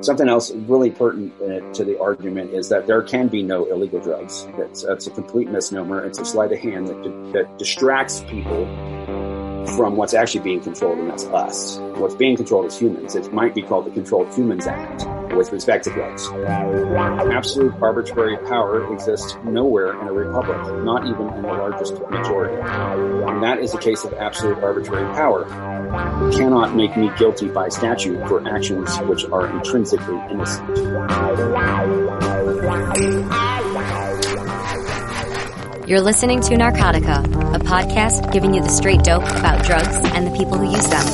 Something else really pertinent uh, to the argument is that there can be no illegal drugs. That's, that's a complete misnomer. It's a sleight of hand that, that distracts people from what's actually being controlled, and that's us. What's being controlled is humans. It might be called the Controlled Humans Act with respect to drugs. Absolute arbitrary power exists nowhere in a republic, not even in the largest majority. And that is a case of absolute arbitrary power. You cannot make me guilty by statute for actions which are intrinsically innocent. You're listening to Narcotica, a podcast giving you the straight dope about drugs and the people who use them.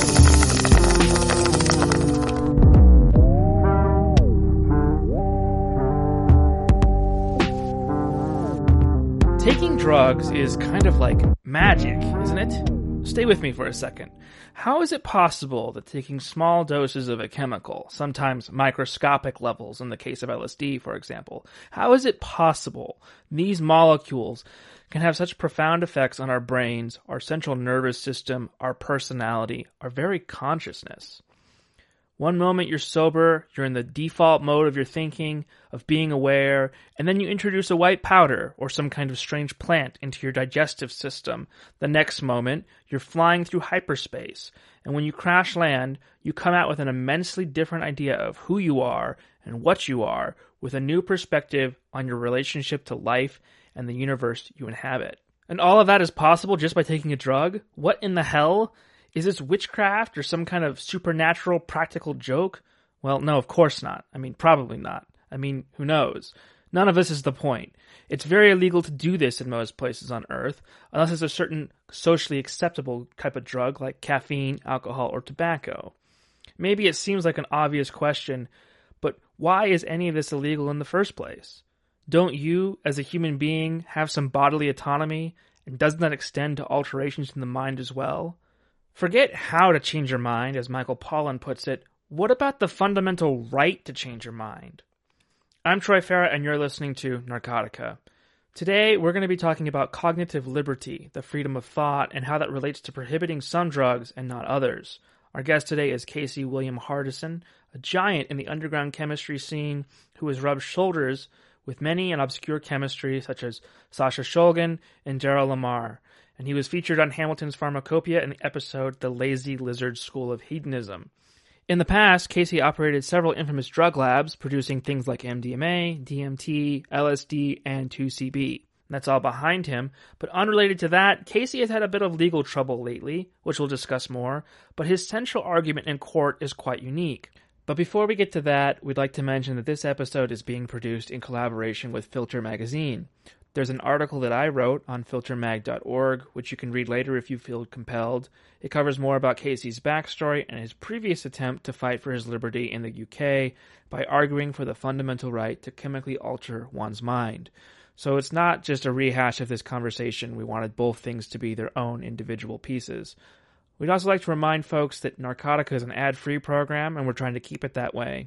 Taking drugs is kind of like magic, isn't it? Stay with me for a second. How is it possible that taking small doses of a chemical, sometimes microscopic levels in the case of LSD, for example, how is it possible these molecules can have such profound effects on our brains, our central nervous system, our personality, our very consciousness? One moment you're sober, you're in the default mode of your thinking, of being aware, and then you introduce a white powder or some kind of strange plant into your digestive system. The next moment, you're flying through hyperspace, and when you crash land, you come out with an immensely different idea of who you are and what you are, with a new perspective on your relationship to life and the universe you inhabit. And all of that is possible just by taking a drug? What in the hell? Is this witchcraft or some kind of supernatural practical joke? Well, no, of course not. I mean, probably not. I mean, who knows? None of this is the point. It's very illegal to do this in most places on Earth, unless it's a certain socially acceptable type of drug like caffeine, alcohol, or tobacco. Maybe it seems like an obvious question, but why is any of this illegal in the first place? Don't you, as a human being, have some bodily autonomy, and doesn't that extend to alterations in the mind as well? Forget how to change your mind, as Michael Pollan puts it. What about the fundamental right to change your mind? I'm Troy Farah, and you're listening to Narcotica. Today, we're going to be talking about cognitive liberty, the freedom of thought, and how that relates to prohibiting some drugs and not others. Our guest today is Casey William Hardison, a giant in the underground chemistry scene who has rubbed shoulders with many an obscure chemistry such as Sasha Shulgin and Daryl Lamar and he was featured on Hamilton's Pharmacopeia in the episode The Lazy Lizard School of Hedonism. In the past, Casey operated several infamous drug labs producing things like MDMA, DMT, LSD, and 2CB. That's all behind him, but unrelated to that, Casey has had a bit of legal trouble lately, which we'll discuss more, but his central argument in court is quite unique. But before we get to that, we'd like to mention that this episode is being produced in collaboration with Filter Magazine. There's an article that I wrote on filtermag.org, which you can read later if you feel compelled. It covers more about Casey's backstory and his previous attempt to fight for his liberty in the UK by arguing for the fundamental right to chemically alter one's mind. So it's not just a rehash of this conversation. We wanted both things to be their own individual pieces. We'd also like to remind folks that Narcotica is an ad free program, and we're trying to keep it that way.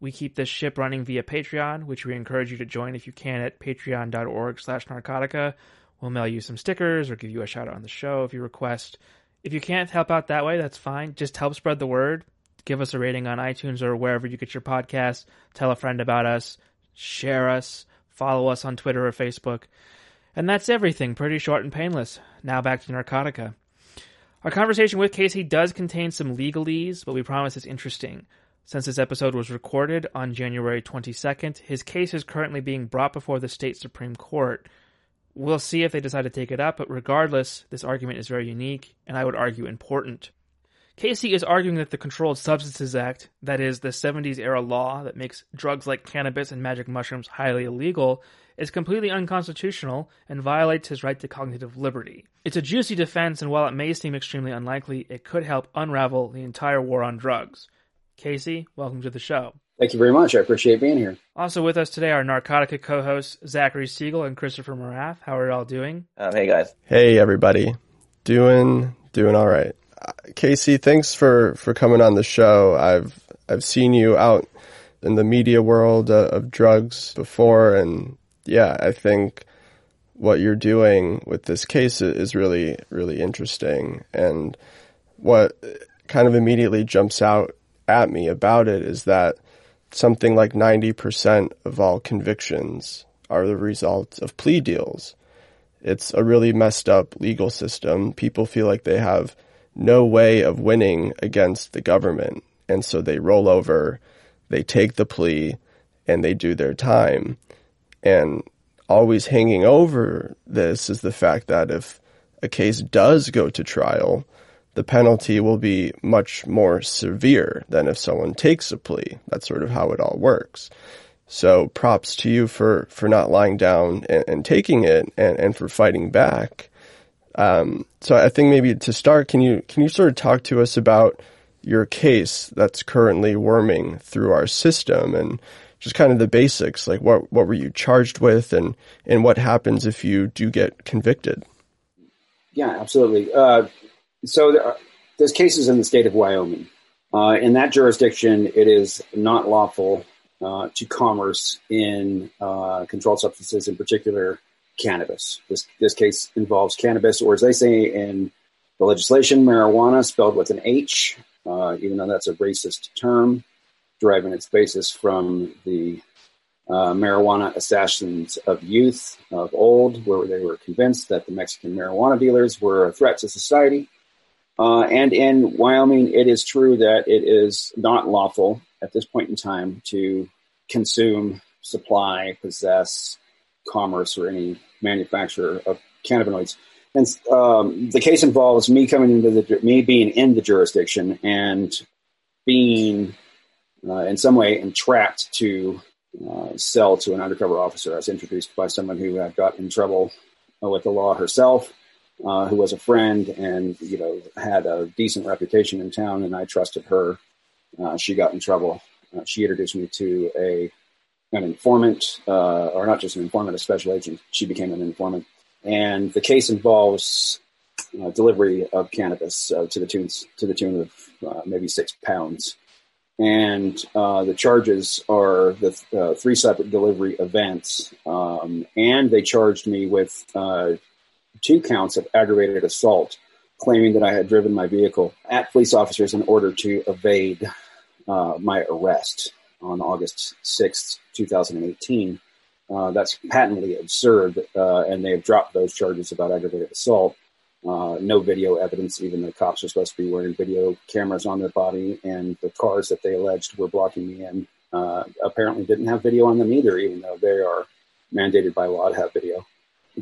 We keep this ship running via Patreon, which we encourage you to join if you can at patreon.org slash narcotica. We'll mail you some stickers or give you a shout out on the show if you request. If you can't help out that way, that's fine. Just help spread the word. Give us a rating on iTunes or wherever you get your podcasts. Tell a friend about us. Share us. Follow us on Twitter or Facebook. And that's everything. Pretty short and painless. Now back to Narcotica. Our conversation with Casey does contain some legalese, but we promise it's interesting. Since this episode was recorded on January 22nd, his case is currently being brought before the state Supreme Court. We'll see if they decide to take it up, but regardless, this argument is very unique and I would argue important. Casey is arguing that the Controlled Substances Act, that is, the 70s era law that makes drugs like cannabis and magic mushrooms highly illegal, is completely unconstitutional and violates his right to cognitive liberty. It's a juicy defense, and while it may seem extremely unlikely, it could help unravel the entire war on drugs. Casey, welcome to the show. Thank you very much. I appreciate being here. Also with us today are Narcotica co-hosts Zachary Siegel and Christopher Moraff. How are you all doing? Um, hey guys. Hey everybody. Doing doing all right. Uh, Casey, thanks for for coming on the show. I've I've seen you out in the media world uh, of drugs before and yeah, I think what you're doing with this case is really really interesting and what kind of immediately jumps out at me about it is that something like 90% of all convictions are the result of plea deals. It's a really messed up legal system. People feel like they have no way of winning against the government. And so they roll over, they take the plea, and they do their time. And always hanging over this is the fact that if a case does go to trial, the penalty will be much more severe than if someone takes a plea. That's sort of how it all works. So props to you for, for not lying down and, and taking it and, and for fighting back. Um, so I think maybe to start, can you, can you sort of talk to us about your case that's currently worming through our system and just kind of the basics, like what, what were you charged with and, and what happens if you do get convicted? Yeah, absolutely. Uh, so there are, there's cases in the state of Wyoming. Uh, in that jurisdiction, it is not lawful uh, to commerce in uh, controlled substances, in particular cannabis. This this case involves cannabis, or as they say in the legislation, marijuana, spelled with an H, uh, even though that's a racist term, deriving its basis from the uh, marijuana assassins of youth of old, where they were convinced that the Mexican marijuana dealers were a threat to society. Uh, and in Wyoming, it is true that it is not lawful at this point in time to consume, supply, possess, commerce, or any manufacturer of cannabinoids. And um, the case involves me coming into the me being in the jurisdiction and being uh, in some way entrapped to uh, sell to an undercover officer. I was introduced by someone who had got in trouble with the law herself, uh, who was a friend and you know had a decent reputation in town, and I trusted her. Uh, she got in trouble. Uh, she introduced me to a an informant, uh, or not just an informant, a special agent. She became an informant, and the case involves uh, delivery of cannabis to the tune to the tune of maybe six pounds. And the charges are the three separate delivery events, um, and they charged me with two counts of aggravated assault, claiming that I had driven my vehicle at police officers in order to evade uh, my arrest on August 6th, 2018. Uh, that's patently absurd, uh, and they have dropped those charges about aggravated assault. Uh, no video evidence, even the cops are supposed to be wearing video cameras on their body, and the cars that they alleged were blocking me in uh, apparently didn't have video on them either, even though they are mandated by law to have video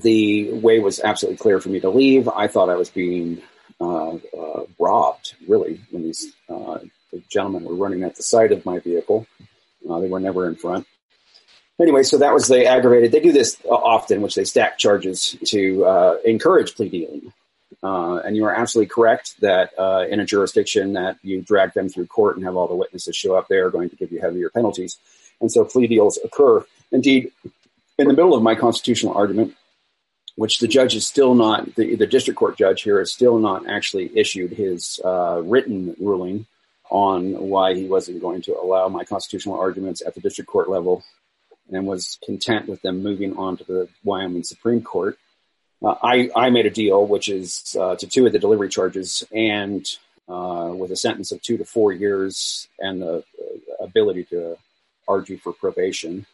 the way was absolutely clear for me to leave. I thought I was being uh, uh, robbed, really, when these uh, the gentlemen were running at the side of my vehicle. Uh, they were never in front. Anyway, so that was the aggravated. They do this often, which they stack charges to uh, encourage plea dealing. Uh, and you are absolutely correct that in a jurisdiction that you drag them through court and have all the witnesses show up, they are going to give you heavier penalties. And so plea deals occur. Indeed, in the middle of my constitutional argument, which the judge is still not, the, the district court judge here has still not actually issued his uh, written ruling on why he wasn't going to allow my constitutional arguments at the district court level and was content with them moving on to the Wyoming Supreme Court. Uh, I, I made a deal, which is uh, to two of the delivery charges and uh, with a sentence of two to four years and the uh, ability to argue for probation.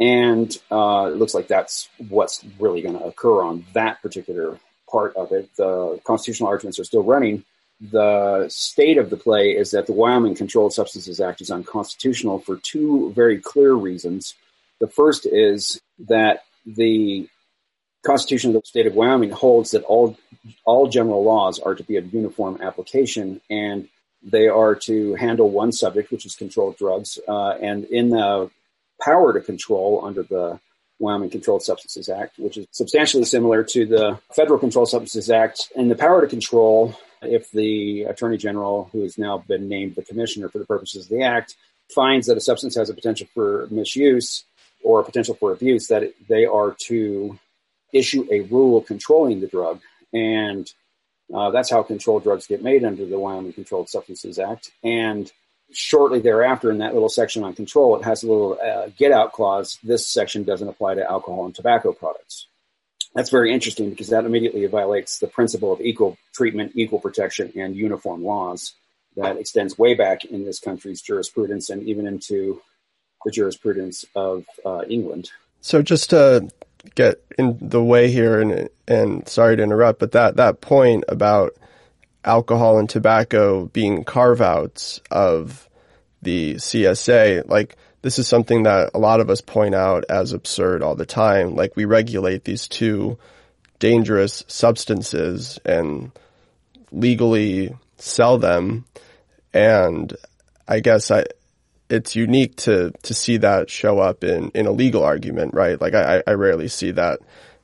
And uh, it looks like that's what's really going to occur on that particular part of it. The constitutional arguments are still running. The state of the play is that the Wyoming Controlled Substances Act is unconstitutional for two very clear reasons. The first is that the Constitution of the state of Wyoming holds that all all general laws are to be of uniform application, and they are to handle one subject, which is controlled drugs. Uh, and in the power to control under the Wyoming Controlled Substances Act, which is substantially similar to the Federal Controlled Substances Act. And the power to control, if the Attorney General, who has now been named the Commissioner for the purposes of the Act, finds that a substance has a potential for misuse or a potential for abuse, that they are to issue a rule controlling the drug. And uh, that's how controlled drugs get made under the Wyoming Controlled Substances Act. And shortly thereafter in that little section on control, it has a little uh, get out clause. This section doesn't apply to alcohol and tobacco products. That's very interesting because that immediately violates the principle of equal treatment, equal protection, and uniform laws that extends way back in this country's jurisprudence and even into the jurisprudence of uh, England. So just to get in the way here, and and sorry to interrupt, but that that point about alcohol and tobacco being carve outs of the CSA, like this is something that a lot of us point out as absurd all the time. Like we regulate these two dangerous substances and legally sell them. And I guess I, it's unique to, to see that show up in, in a legal argument, right? Like I, I rarely see that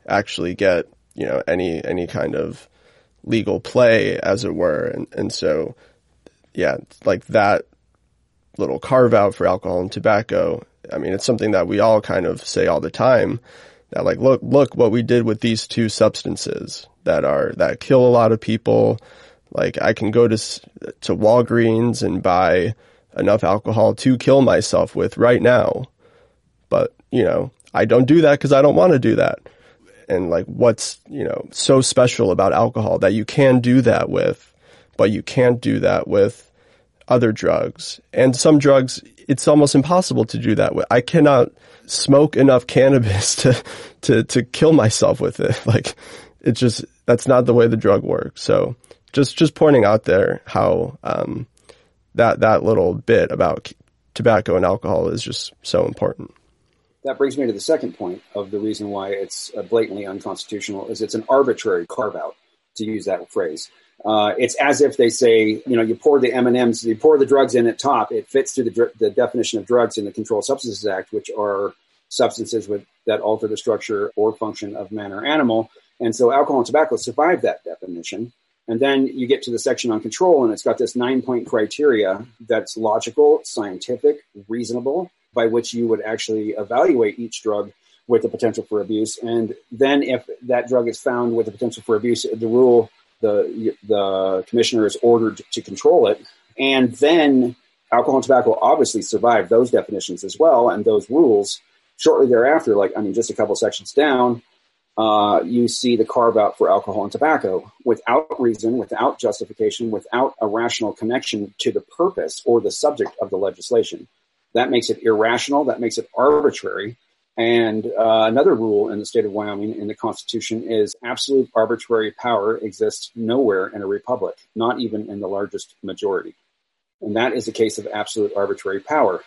actually get, you know, any, any kind of legal play as it were. And, and so, yeah, like that little carve out for alcohol and tobacco. I mean, it's something that we all kind of say all the time that like, look, look what we did with these two substances that are, that kill a lot of people. Like I can go to, to Walgreens and buy enough alcohol to kill myself with right now. But, you know, I don't do that because I don't want to do that. And like, what's, you know, so special about alcohol that you can do that with, but you can't do that with other drugs. And some drugs, it's almost impossible to do that with. I cannot smoke enough cannabis to, to, to kill myself with it. Like, it's just, that's not the way the drug works. So just, just pointing out there how, um, that, that little bit about tobacco and alcohol is just so important. That brings me to the second point of the reason why it's blatantly unconstitutional is it's an arbitrary carve out to use that phrase. Uh, it's as if they say, you know, you pour the M and M's, you pour the drugs in at top. It fits to the, the definition of drugs in the Controlled Substances Act, which are substances with, that alter the structure or function of man or animal. And so alcohol and tobacco survive that definition. And then you get to the section on control, and it's got this nine point criteria that's logical, scientific, reasonable, by which you would actually evaluate each drug with the potential for abuse. And then if that drug is found with the potential for abuse, the rule the the commissioner is ordered to control it, and then alcohol and tobacco obviously survived those definitions as well and those rules. Shortly thereafter, like I mean, just a couple sections down, uh, you see the carve out for alcohol and tobacco without reason, without justification, without a rational connection to the purpose or the subject of the legislation. That makes it irrational. That makes it arbitrary. And uh, another rule in the state of Wyoming in the Constitution is absolute arbitrary power exists nowhere in a republic, not even in the largest majority. And that is a case of absolute arbitrary power.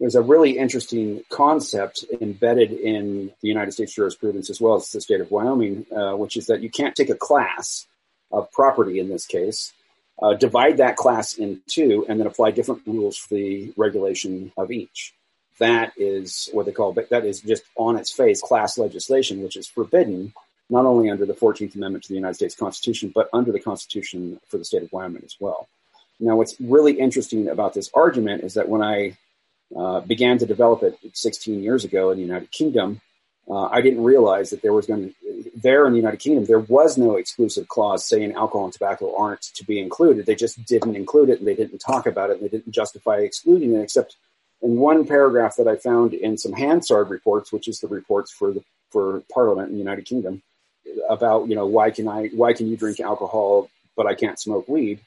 There's a really interesting concept embedded in the United States jurisprudence as well as the state of Wyoming, uh, which is that you can't take a class of property in this case, uh, divide that class in two, and then apply different rules for the regulation of each that is what they call, but that is just on its face class legislation, which is forbidden not only under the 14th Amendment to the United States Constitution, but under the Constitution for the state of Wyoming as well. Now, what's really interesting about this argument is that when I uh, began to develop it 16 years ago in the United Kingdom, uh, I didn't realize that there was going to, there in the United Kingdom, there was no exclusive clause saying alcohol and tobacco aren't to be included. They just didn't include it and they didn't talk about it and they didn't justify excluding it except in one paragraph that I found in some Hansard reports, which is the reports for the for Parliament in the United Kingdom, about you know why can I why can you drink alcohol but I can't smoke weed,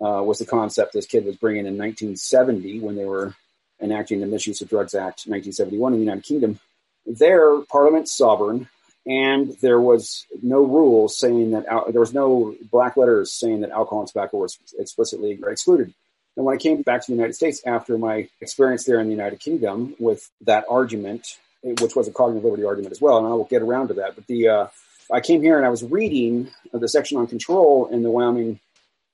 uh, was the concept this kid was bringing in 1970 when they were enacting the Misuse of Drugs Act 1971 in the United Kingdom. There, Parliament's sovereign, and there was no rule saying that there was no black letters saying that alcohol and tobacco were explicitly excluded. And when I came back to the United States after my experience there in the United Kingdom with that argument, which was a cognitive liberty argument as well, and I will get around to that. But the uh, I came here and I was reading the section on control in the Wyoming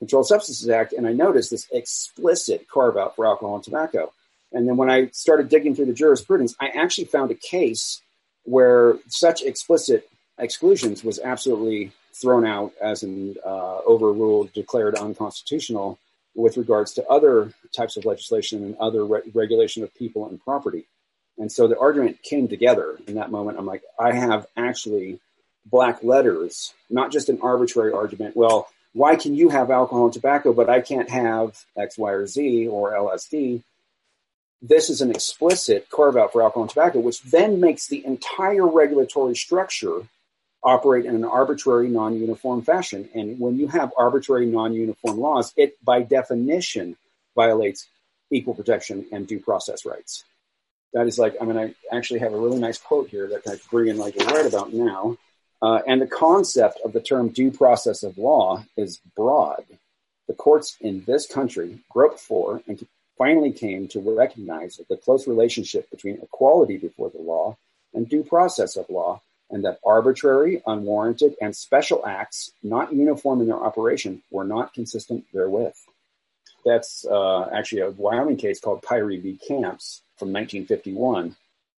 Controlled Substances Act, and I noticed this explicit carve out for alcohol and tobacco. And then when I started digging through the jurisprudence, I actually found a case where such explicit exclusions was absolutely thrown out as an uh, overruled, declared unconstitutional with regards to other types of legislation and other re- regulation of people and property. And so the argument came together in that moment. I'm like, I have actually black letters, not just an arbitrary argument. Well, why can you have alcohol and tobacco, but I can't have X, Y, or Z or LSD? This is an explicit carve out for alcohol and tobacco, which then makes the entire regulatory structure operate in an arbitrary, non uniform fashion. And when you have arbitrary, non uniform laws, it by definition violates equal protection and due process rights. That is like, I mean, I actually have a really nice quote here that I bring in like right about now. Uh, and the concept of the term due process of law is broad. The courts in this country grope for and finally came to recognize the close relationship between equality before the law and due process of law, and that arbitrary, unwarranted, and special acts not uniform in their operation were not consistent therewith. That's uh, actually a Wyoming case called Pirie v. Kamps from 1951.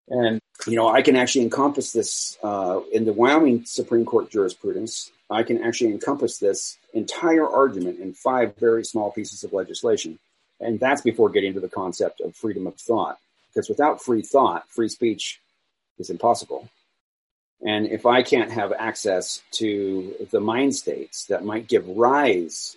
And, you know, I can actually encompass this uh, in the Wyoming Supreme Court jurisprudence. I can actually encompass this entire argument in five very small pieces of legislation. And that's before getting to the concept of freedom of thought. Because without free thought, free speech is impossible. And if I can't have access to the mind states that might give rise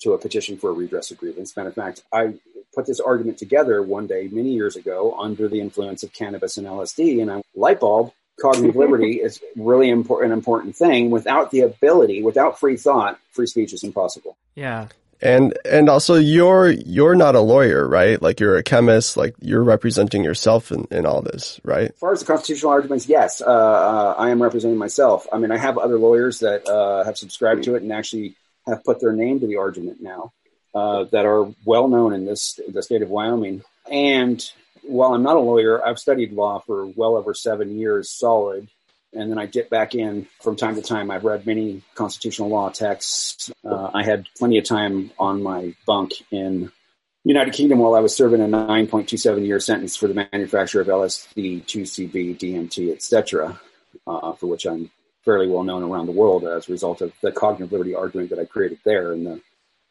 to a petition for a redress of grievance, matter of fact, I put this argument together one day many years ago under the influence of cannabis and LSD, and I light bulb. Cognitive liberty is really important, an important thing. Without the ability, without free thought, free speech is impossible. Yeah. And and also you're you're not a lawyer, right? Like you're a chemist, like you're representing yourself in, in all this, right? As far as the constitutional arguments, yes, uh, uh, I am representing myself. I mean, I have other lawyers that uh, have subscribed to it and actually have put their name to the argument now uh, that are well known in this the state of Wyoming. And while I'm not a lawyer, I've studied law for well over seven years solid and then I dip back in from time to time. I've read many constitutional law texts. Uh, I had plenty of time on my bunk in United Kingdom while I was serving a 9.27 year sentence for the manufacture of LSD, 2CB, DMT, etc., uh, for which I'm fairly well known around the world as a result of the cognitive liberty argument that I created there and the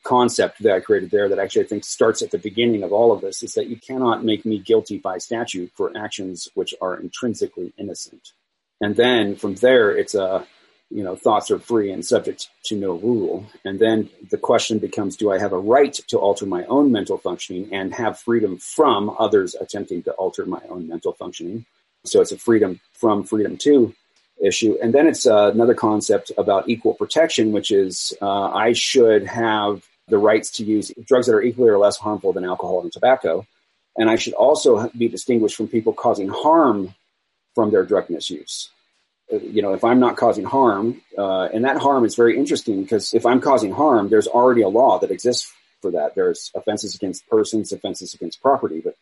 concept that I created there that actually I think starts at the beginning of all of this is that you cannot make me guilty by statute for actions which are intrinsically innocent. And then from there, it's a, you know, thoughts are free and subject to no rule. And then the question becomes, do I have a right to alter my own mental functioning and have freedom from others attempting to alter my own mental functioning? So it's a freedom from freedom to issue. And then it's uh, another concept about equal protection, which is uh, I should have the rights to use drugs that are equally or less harmful than alcohol and tobacco. And I should also be distinguished from people causing harm from their drug misuse. Uh, you know, if I'm not causing harm, uh, and that harm is very interesting because if I'm causing harm, there's already a law that exists for that. There's offenses against persons, offenses against property, but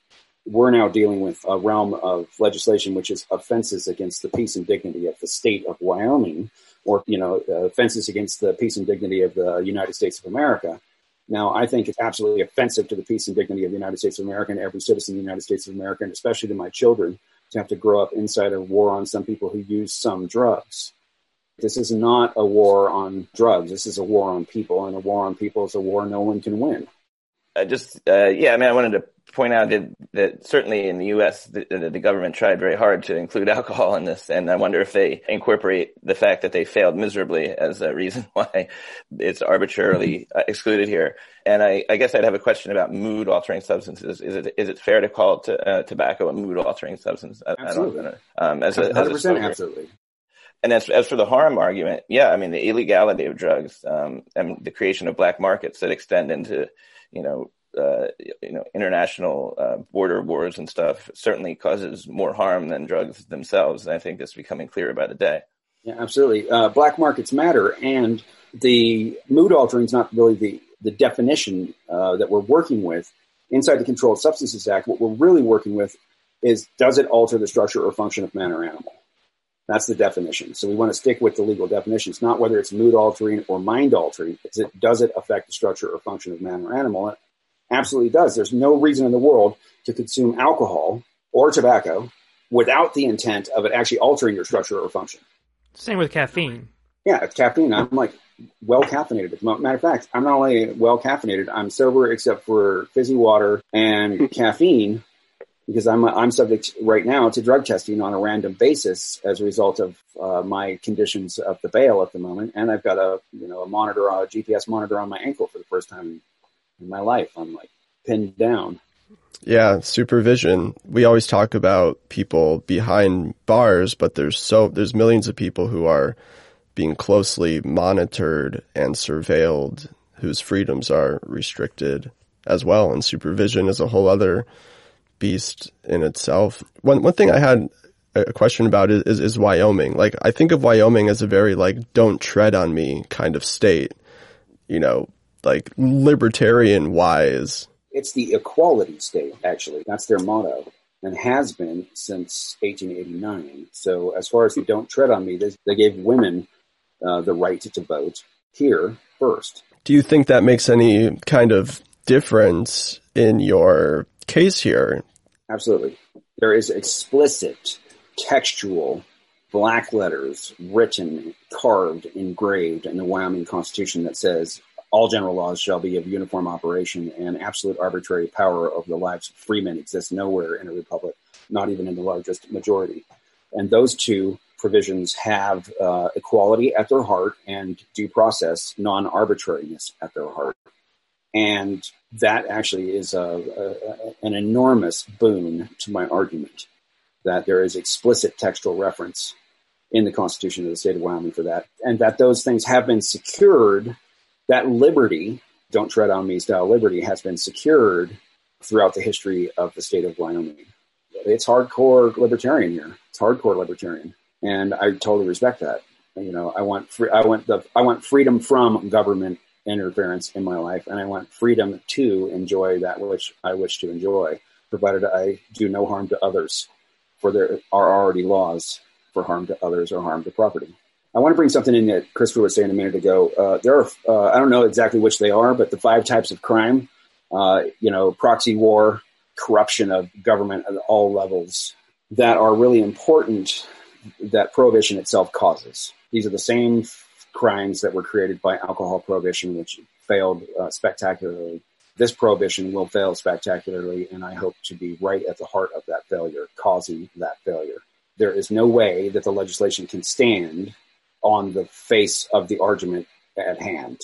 we're now dealing with a realm of legislation which is offenses against the peace and dignity of the state of Wyoming, or you know, uh, offenses against the peace and dignity of the United States of America. Now, I think it's absolutely offensive to the peace and dignity of the United States of America and every citizen of the United States of America, and especially to my children, to have to grow up inside a war on some people who use some drugs. This is not a war on drugs. This is a war on people, and a war on people is a war no one can win. Uh, just uh, yeah, I mean, I wanted to point out that, that certainly in the U.S. The, the, government tried very hard to include alcohol in this, and I wonder if they incorporate the fact that they failed miserably as a reason why it's arbitrarily uh, excluded here. And I, I, guess I'd have a question about mood altering substances. Is it is it fair to call t- uh, tobacco a mood altering substance? Absolutely. Um, as a, 100% as a absolutely. And as, as for the harm argument, yeah, I mean, the illegality of drugs um, and the creation of black markets that extend into you know, uh, you know, international uh, border wars and stuff certainly causes more harm than drugs themselves. And I think that's becoming clearer by the day. Yeah, absolutely. Uh, black markets matter, and the mood altering is not really the the definition uh, that we're working with inside the Controlled Substances Act. What we're really working with is does it alter the structure or function of man or animal? That's the definition. So we want to stick with the legal definitions, not whether it's mood altering or mind altering. Is it, does it affect the structure or function of man or animal? Absolutely does. There's no reason in the world to consume alcohol or tobacco without the intent of it actually altering your structure or function. Same with caffeine. Yeah, it's caffeine. I'm like well caffeinated. Matter of fact, I'm not only well caffeinated, I'm sober except for fizzy water and caffeine because I'm I'm subject right now to drug testing on a random basis as a result of uh, my conditions of the bail at the moment, and I've got a you know a monitor, a GPS monitor on my ankle for the first time in my life. I'm like pinned down. Yeah, supervision. We always talk about people behind bars, but there's so there's millions of people who are being closely monitored and surveilled whose freedoms are restricted as well and supervision is a whole other beast in itself. One one thing I had a question about is, is, is Wyoming. Like I think of Wyoming as a very like don't tread on me kind of state. You know, like libertarian wise it's the equality state, actually. That's their motto and has been since 1889. So, as far as the don't tread on me, they, they gave women uh, the right to vote here first. Do you think that makes any kind of difference in your case here? Absolutely. There is explicit textual black letters written, carved, engraved in the Wyoming Constitution that says all general laws shall be of uniform operation, and absolute arbitrary power over the lives of freemen exists nowhere in a republic, not even in the largest majority. And those two provisions have uh, equality at their heart and due process, non arbitrariness at their heart. And that actually is a, a, an enormous boon to my argument that there is explicit textual reference in the Constitution of the state of Wyoming for that, and that those things have been secured that liberty, don't tread on me style liberty, has been secured throughout the history of the state of Wyoming. It's hardcore libertarian here. It's hardcore libertarian, and I totally respect that. You know, I want free, I want the I want freedom from government interference in my life, and I want freedom to enjoy that which I wish to enjoy, provided I do no harm to others. For there are already laws for harm to others or harm to property. I want to bring something in that Christopher was saying a minute ago. Uh, there are, uh, I don't know exactly which they are, but the five types of crime, uh, you know, proxy war, corruption of government at all levels that are really important that prohibition itself causes. These are the same crimes that were created by alcohol prohibition, which failed uh, spectacularly. This prohibition will fail spectacularly, and I hope to be right at the heart of that failure, causing that failure. There is no way that the legislation can stand on the face of the argument at hand.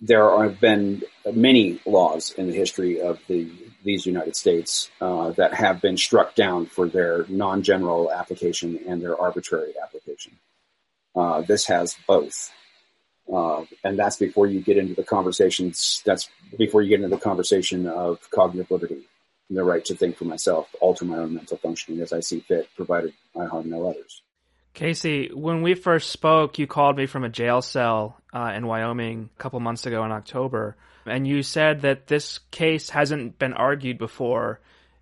There have been many laws in the history of the these United States uh, that have been struck down for their non-general application and their arbitrary application. Uh, this has both, uh, and that's before you get into the conversations. That's before you get into the conversation of cognitive liberty, the right to think for myself, alter my own mental functioning as I see fit, provided I harm no others. Casey, when we first spoke, you called me from a jail cell uh, in Wyoming a couple months ago in October, and you said that this case hasn't been argued before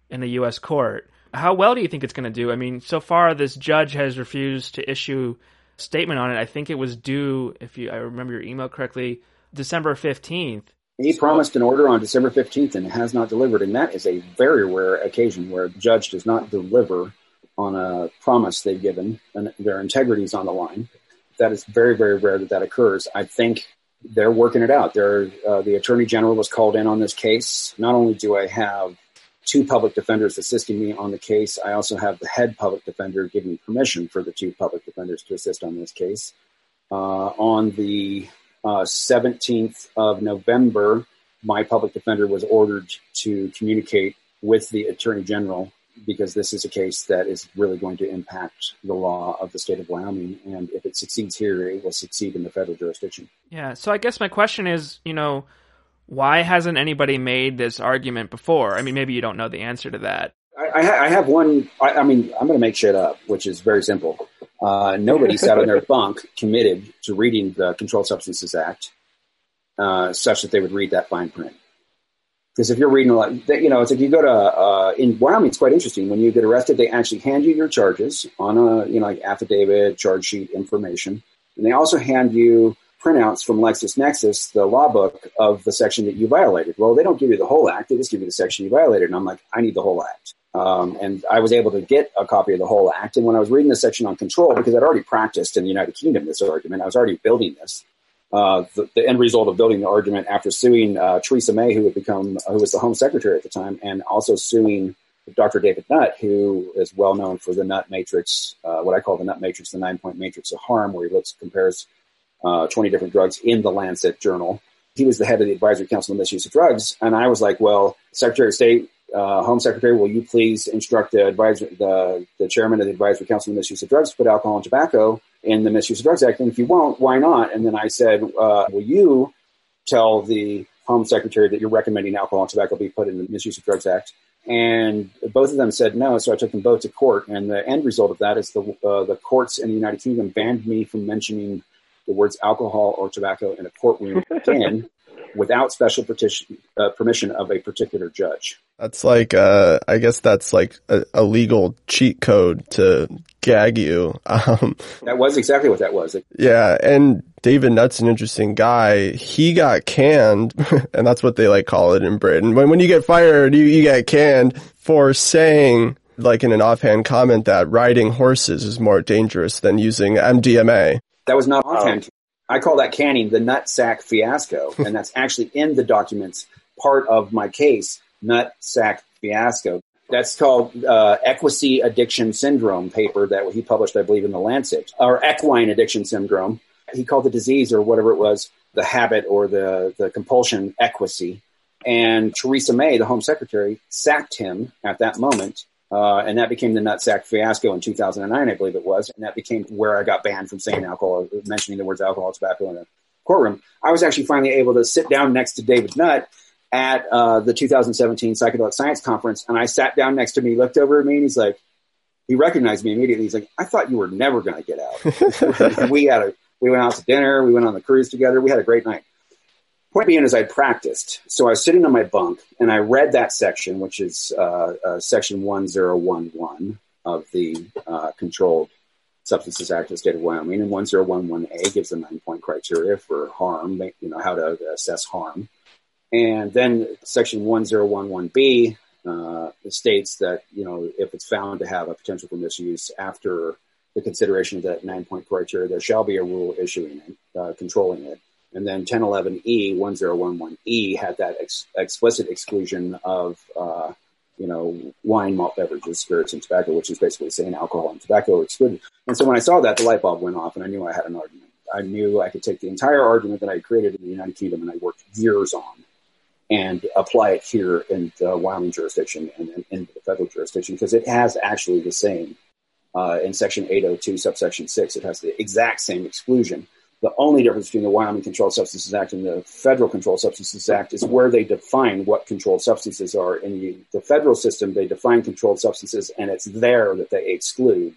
in the U.S. court. How well do you think it's going to do? I mean, so far this judge has refused to issue a statement on it. I think it was due, if you I remember your email correctly, December fifteenth. He promised an order on December 15th and has not delivered. And that is a very rare occasion where a judge does not deliver on a promise they've given and their integrity is on the line. That is very, very rare that that occurs. I think they're working it out. They're, uh, the attorney general was called in on this case. Not only do I have two public defenders assisting me on the case, I also have the head public defender giving permission for the two public defenders to assist on this case. Uh, on the uh, 17th of November, my public defender was ordered to communicate with the attorney general because this is a case that is really going to impact the law of the state of Wyoming. And if it succeeds here, it will succeed in the federal jurisdiction. Yeah. So I guess my question is, you know, why hasn't anybody made this argument before? I mean, maybe you don't know the answer to that. I, I, I have one. I, I mean, I'm going to make shit up, which is very simple. Uh, nobody sat on their bunk committed to reading the Controlled Substances Act uh, such that they would read that fine print. Because if you're reading a lot, you know, it's like you go to uh, in Wyoming. It's quite interesting. When you get arrested, they actually hand you your charges on a you know like affidavit, charge sheet information, and they also hand you printouts from LexisNexis, the law book of the section that you violated. Well, they don't give you the whole act; they just give you the section you violated. And I'm like, I need the whole act. Um, and I was able to get a copy of the whole act. And when I was reading the section on control, because I'd already practiced in the United Kingdom this argument, I was already building this uh, the, the, end result of building the argument after suing uh, Theresa May, who had become who was the Home Secretary at the time, and also suing Dr. David Nutt, who is well known for the Nutt Matrix, uh, what I call the Nutt Matrix, the nine point matrix of harm, where he looks compares uh, 20 different drugs in the Lancet journal. He was the head of the Advisory Council on Misuse of Drugs, and I was like, well, Secretary of State uh, Home Secretary, will you please instruct the advisor, the, the chairman of the Advisory Council on Misuse of Drugs to put alcohol and tobacco in the Misuse of Drugs Act? And if you won't, why not? And then I said, uh, will you tell the Home Secretary that you're recommending alcohol and tobacco be put in the Misuse of Drugs Act? And both of them said no, so I took them both to court. And the end result of that is the uh, the courts in the United Kingdom banned me from mentioning the words alcohol or tobacco in a courtroom again without special petition, uh, permission of a particular judge. That's like, uh, I guess that's like a, a, legal cheat code to gag you. Um, that was exactly what that was. Yeah. And David Nutt's an interesting guy. He got canned, and that's what they like call it in Britain. When, when you get fired, you, you get canned for saying, like in an offhand comment, that riding horses is more dangerous than using MDMA. That was not offhand. I call that canning the nut sack fiasco, and that's actually in the documents part of my case, nut sack fiasco. That's called uh, equine addiction syndrome paper that he published, I believe, in the Lancet, or equine addiction syndrome. He called the disease or whatever it was, the habit or the, the compulsion equine. And Theresa May, the Home Secretary, sacked him at that moment uh, and that became the nutsack fiasco in 2009, I believe it was. And that became where I got banned from saying alcohol, mentioning the words alcohol, tobacco in a courtroom. I was actually finally able to sit down next to David Nutt at uh, the 2017 Psychedelic Science Conference. And I sat down next to me, looked over at me, and he's like, he recognized me immediately. He's like, I thought you were never going to get out. we had a, we went out to dinner. We went on the cruise together. We had a great night. Point being is I practiced. So I was sitting on my bunk and I read that section, which is uh, uh, section 1011 of the uh, Controlled Substances Act of the State of Wyoming. And 1011A gives the nine point criteria for harm, you know, how to assess harm. And then section 1011B uh, states that, you know, if it's found to have a potential for misuse after the consideration of that nine point criteria, there shall be a rule issuing it, uh, controlling it. And then 1011E, 1011E had that ex- explicit exclusion of, uh, you know, wine, malt beverages, spirits, and tobacco, which is basically saying alcohol and tobacco are excluded. And so when I saw that, the light bulb went off and I knew I had an argument. I knew I could take the entire argument that I created in the United Kingdom and I worked years on and apply it here in the Wyoming jurisdiction and in the federal jurisdiction because it has actually the same. Uh, in section 802, subsection 6, it has the exact same exclusion. The only difference between the Wyoming Controlled Substances Act and the Federal Controlled Substances Act is where they define what controlled substances are. In the, the federal system, they define controlled substances, and it's there that they exclude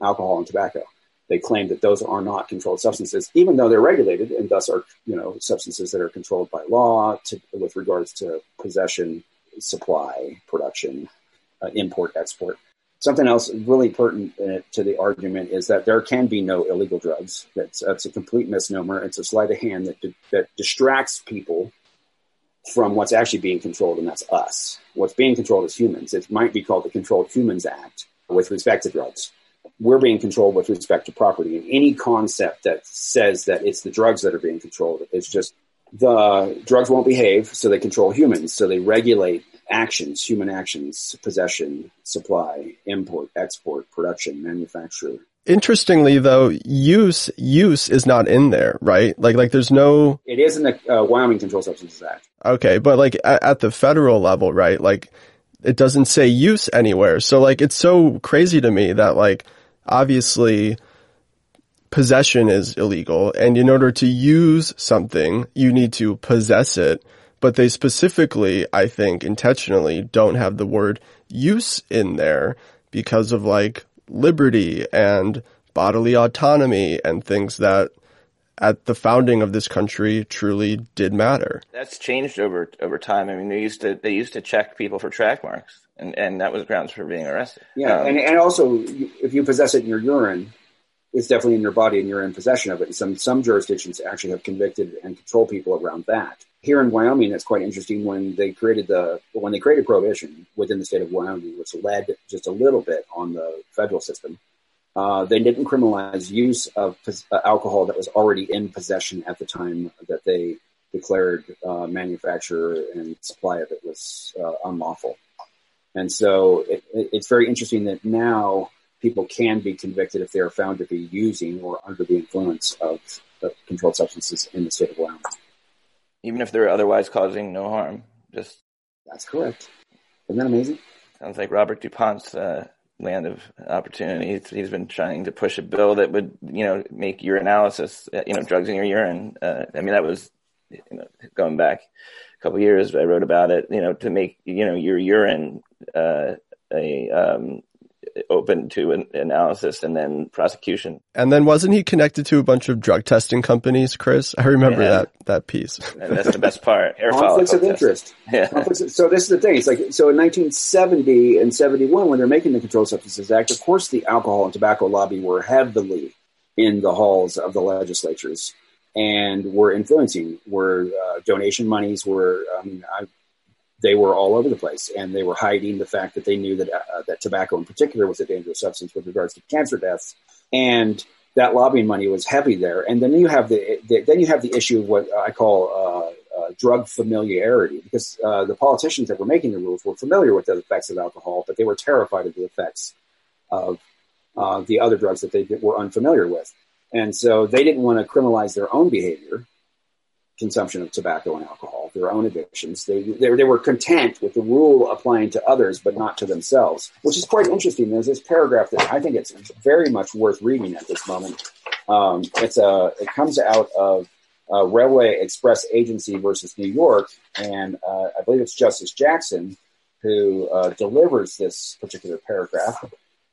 alcohol and tobacco. They claim that those are not controlled substances, even though they're regulated and thus are, you know, substances that are controlled by law to, with regards to possession, supply, production, uh, import, export. Something else really pertinent uh, to the argument is that there can be no illegal drugs. That's, that's a complete misnomer. It's a sleight of hand that, that distracts people from what's actually being controlled, and that's us. What's being controlled is humans. It might be called the Controlled Humans Act with respect to drugs. We're being controlled with respect to property. And any concept that says that it's the drugs that are being controlled is just the drugs won't behave, so they control humans. So they regulate actions, human actions, possession, supply, import, export, production, manufacture. Interestingly, though, use use is not in there, right? Like, like there's no. It is in the uh, Wyoming Control Substances Act. Okay, but like at, at the federal level, right? Like, it doesn't say use anywhere. So, like, it's so crazy to me that, like, obviously, possession is illegal, and in order to use something, you need to possess it but they specifically, I think, intentionally don't have the word use in there because of like liberty and bodily autonomy and things that at the founding of this country truly did matter. That's changed over over time. I mean, they used to they used to check people for track marks, and and that was grounds for being arrested. Yeah, um, and and also if you possess it in your urine, it's definitely in your body, and you're in possession of it. And some some jurisdictions actually have convicted and control people around that here in Wyoming, it's quite interesting when they created the when they created prohibition within the state of Wyoming, which led just a little bit on the federal system. Uh, they didn't criminalize use of uh, alcohol that was already in possession at the time that they declared uh, manufacture and supply of it was uh, unlawful. And so it, it, it's very interesting that now people can be convicted if they are found to be using or under the influence of controlled substances in the state of Wyoming even if they're otherwise causing no harm. Just that's correct. Isn't that amazing? Sounds like Robert DuPont's uh, land of opportunity. He's, he's been trying to push a bill that would, you know, make urinalysis, uh, you know, drugs in your urine. Uh, I mean, that was, you know, going back a couple years. I wrote about it, you know, to make, you know, your urine uh, a um, open to an analysis and then prosecution. And then wasn't he connected to a bunch of drug testing companies, Chris? I remember yeah. that that piece. And that's the best part. Hair Conflicts of interest. Yeah. so this is the thing. It's like so in 1970 and 71 when they're making the Controlled Substances Act, of course the alcohol and tobacco lobby were heavily in the halls of the legislatures and were influencing. Were uh, donation monies were. I mean, I they were all over the place, and they were hiding the fact that they knew that uh, that tobacco, in particular, was a dangerous substance with regards to cancer deaths, and that lobbying money was heavy there. And then you have the, the then you have the issue of what I call uh, uh, drug familiarity, because uh, the politicians that were making the rules were familiar with the effects of alcohol, but they were terrified of the effects of uh, the other drugs that they were unfamiliar with, and so they didn't want to criminalize their own behavior consumption of tobacco and alcohol, their own addictions. They, they, they, were content with the rule applying to others, but not to themselves, which is quite interesting. There's this paragraph that I think it's very much worth reading at this moment. Um, it's a, it comes out of uh, Railway Express Agency versus New York, and uh, I believe it's Justice Jackson who uh, delivers this particular paragraph.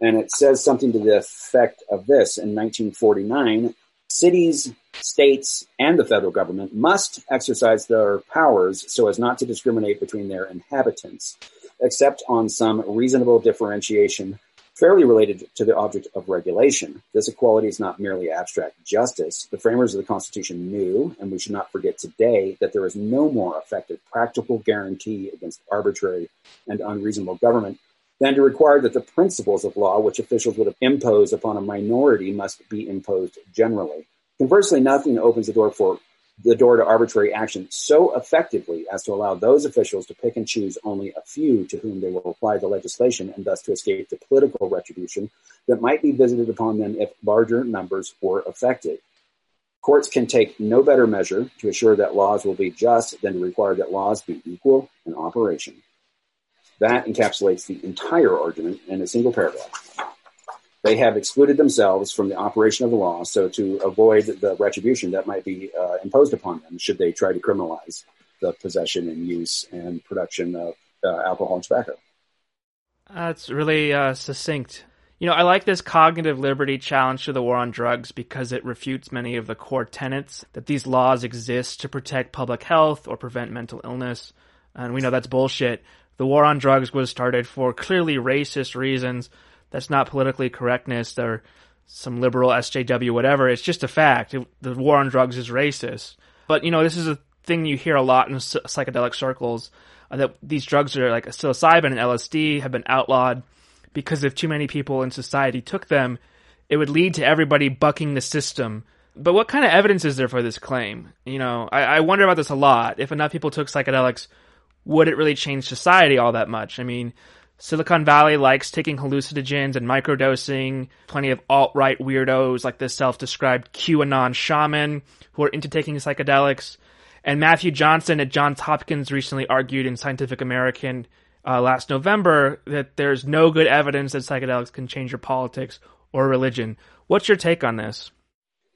And it says something to the effect of this. In 1949, cities, states, and the federal government must exercise their powers so as not to discriminate between their inhabitants, except on some reasonable differentiation fairly related to the object of regulation. This equality is not merely abstract justice. The framers of the Constitution knew, and we should not forget today, that there is no more effective practical guarantee against arbitrary and unreasonable government than to require that the principles of law which officials would impose upon a minority must be imposed generally. Conversely, nothing opens the door for the door to arbitrary action so effectively as to allow those officials to pick and choose only a few to whom they will apply the legislation and thus to escape the political retribution that might be visited upon them if larger numbers were affected. Courts can take no better measure to assure that laws will be just than to require that laws be equal in operation. That encapsulates the entire argument in a single paragraph. They have excluded themselves from the operation of the law, so to avoid the retribution that might be uh, imposed upon them should they try to criminalize the possession and use and production of uh, alcohol and tobacco. That's really uh, succinct. You know, I like this cognitive liberty challenge to the war on drugs because it refutes many of the core tenets that these laws exist to protect public health or prevent mental illness. And we know that's bullshit. The war on drugs was started for clearly racist reasons. That's not politically correctness or some liberal SJW, whatever. It's just a fact. It, the war on drugs is racist. But, you know, this is a thing you hear a lot in psychedelic circles uh, that these drugs are like psilocybin and LSD have been outlawed because if too many people in society took them, it would lead to everybody bucking the system. But what kind of evidence is there for this claim? You know, I, I wonder about this a lot. If enough people took psychedelics, would it really change society all that much? I mean, Silicon Valley likes taking hallucinogens and microdosing. Plenty of alt-right weirdos like this self-described QAnon shaman who are into taking psychedelics. And Matthew Johnson at Johns Hopkins recently argued in Scientific American uh, last November that there's no good evidence that psychedelics can change your politics or religion. What's your take on this?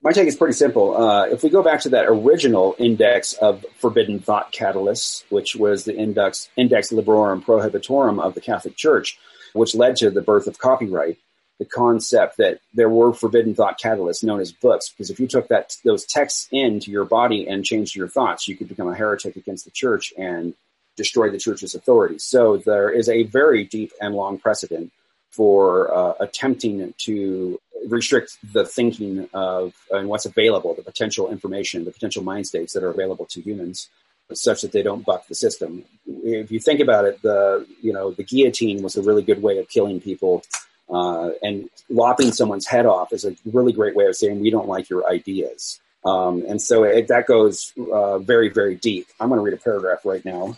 My take is pretty simple. Uh, if we go back to that original index of forbidden thought catalysts, which was the index, index librorum prohibitorum of the Catholic Church, which led to the birth of copyright, the concept that there were forbidden thought catalysts known as books, because if you took that those texts into your body and changed your thoughts, you could become a heretic against the church and destroy the church's authority. So there is a very deep and long precedent for uh, attempting to restrict the thinking of and what's available, the potential information, the potential mind states that are available to humans, such that they don't buck the system. If you think about it, the you know the guillotine was a really good way of killing people, uh, and lopping someone's head off is a really great way of saying we don't like your ideas. Um, and so it, that goes uh, very very deep. I'm going to read a paragraph right now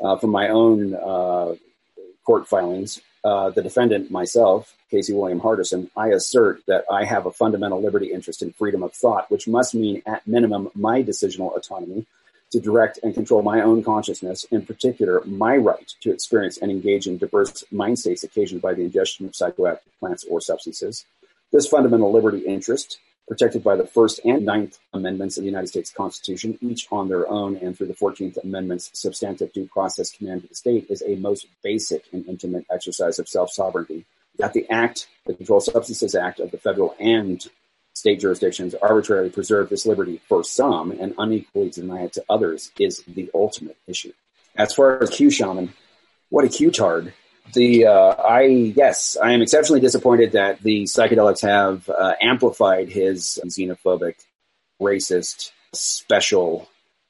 uh, from my own uh, court filings. Uh, the defendant, myself, Casey William Hardison, I assert that I have a fundamental liberty interest in freedom of thought, which must mean, at minimum, my decisional autonomy, to direct and control my own consciousness, in particular, my right to experience and engage in diverse mind states occasioned by the ingestion of psychoactive plants or substances. This fundamental liberty interest, protected by the First and Ninth Amendments of the United States Constitution, each on their own and through the 14th Amendment's substantive due process command of the state, is a most basic and intimate exercise of self sovereignty. That the Act, the Controlled Substances Act of the federal and state jurisdictions arbitrarily preserve this liberty for some and unequally deny it to others is the ultimate issue. As far as Q Shaman, what a Q-tard. The uh, I yes, I am exceptionally disappointed that the psychedelics have uh, amplified his xenophobic, racist, special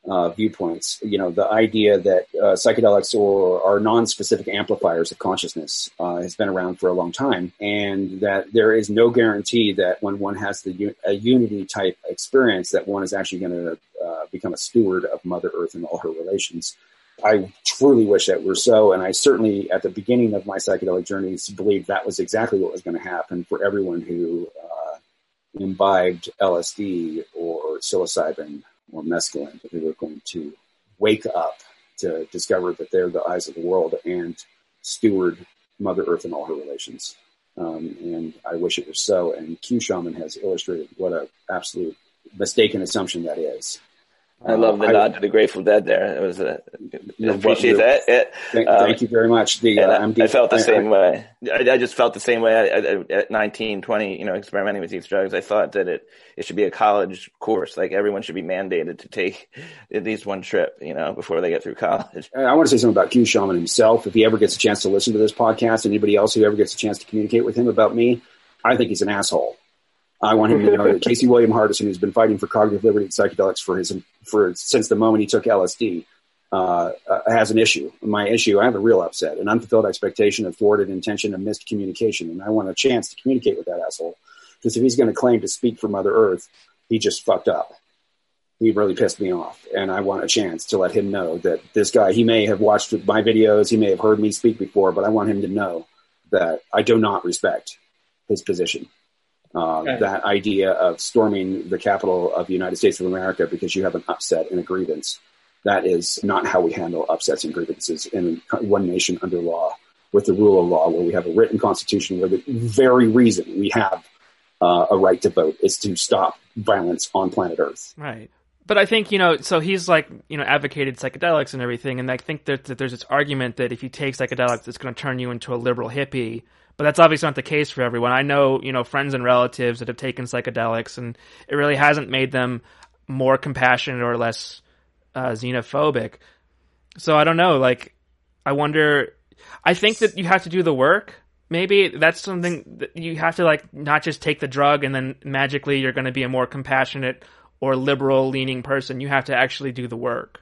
uh, viewpoints. You know, the idea that uh, psychedelics or are non-specific amplifiers of consciousness uh, has been around for a long time, and that there is no guarantee that when one has the a unity type experience, that one is actually going to uh, become a steward of Mother Earth and all her relations. I truly wish that were so, and I certainly, at the beginning of my psychedelic journeys, believed that was exactly what was going to happen for everyone who uh, imbibed LSD or psilocybin or mescaline, that they were going to wake up to discover that they're the eyes of the world and steward Mother Earth and all her relations. Um, and I wish it were so. And Q Shaman has illustrated what an absolute mistaken assumption that is. I love the uh, nod to the Grateful Dead there. It was a, I appreciate that. It, thank, um, thank, you very much. The, uh, I, I, felt the I, same way. I, just felt the same way at 19, 20, you know, experimenting with these drugs. I thought that it, it should be a college course. Like everyone should be mandated to take at least one trip, you know, before they get through college. I want to say something about Q Shaman himself. If he ever gets a chance to listen to this podcast, anybody else who ever gets a chance to communicate with him about me, I think he's an asshole. I want him to know that Casey William Hardison, who's been fighting for cognitive liberty and psychedelics for his for since the moment he took LSD, uh, uh, has an issue. My issue, I have a real upset, an unfulfilled expectation, a thwarted intention, a missed communication, and I want a chance to communicate with that asshole. Because if he's going to claim to speak for Mother Earth, he just fucked up. He really pissed me off, and I want a chance to let him know that this guy. He may have watched my videos, he may have heard me speak before, but I want him to know that I do not respect his position uh, okay. That idea of storming the capital of the United States of America because you have an upset and a grievance. That is not how we handle upsets and grievances in one nation under law with the rule of law, where we have a written constitution where the very reason we have uh, a right to vote is to stop violence on planet Earth. Right. But I think, you know, so he's like, you know, advocated psychedelics and everything. And I think that, that there's this argument that if you take psychedelics, it's going to turn you into a liberal hippie but that's obviously not the case for everyone. I know, you know, friends and relatives that have taken psychedelics, and it really hasn't made them more compassionate or less uh, xenophobic. So I don't know. Like, I wonder. I think that you have to do the work. Maybe that's something that you have to like not just take the drug and then magically you're going to be a more compassionate or liberal leaning person. You have to actually do the work.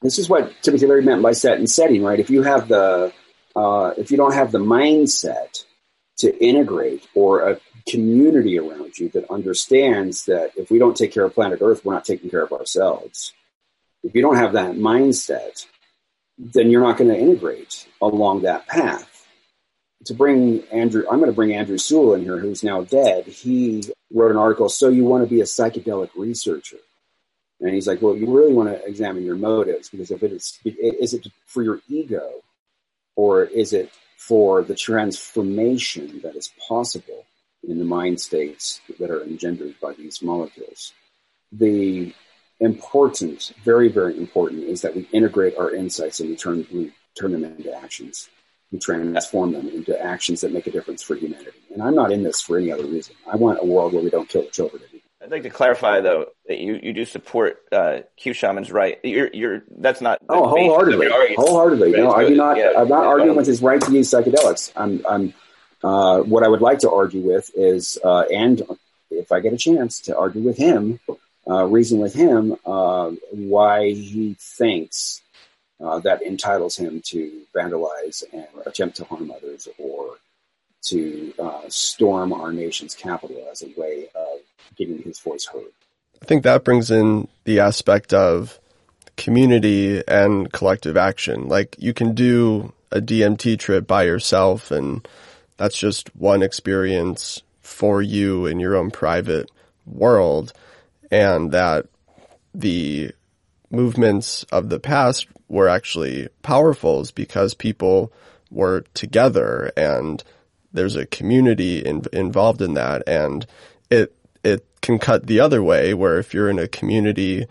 This is what Timothy Leary meant by set and setting, right? If you have the, uh, if you don't have the mindset to integrate or a community around you that understands that if we don't take care of planet Earth, we're not taking care of ourselves. If you don't have that mindset, then you're not going to integrate along that path. To bring Andrew, I'm going to bring Andrew Sewell in here, who's now dead. He wrote an article, So You Want to Be a Psychedelic Researcher. And he's like, Well, you really want to examine your motives because if it is, is it for your ego or is it for the transformation that is possible in the mind states that are engendered by these molecules. The important, very, very important, is that we integrate our insights and we turn, we turn them into actions. We transform them into actions that make a difference for humanity. And I'm not in this for any other reason. I want a world where we don't kill children I'd like to clarify though that you, you do support uh, Q Shaman's right. You're you're that's not oh wholeheartedly wholeheartedly. No, I do not. Yeah, I'm not arguing with his right to use psychedelics. I'm I'm uh, what I would like to argue with is uh, and if I get a chance to argue with him, uh, reason with him uh, why he thinks uh, that entitles him to vandalize and attempt to harm others or to storm our nation's capital as a way of getting his voice heard. I think that brings in the aspect of community and collective action. Like you can do a DMT trip by yourself and that's just one experience for you in your own private world and that the movements of the past were actually powerful is because people were together and there's a community in, involved in that and it can cut the other way where if you're in a community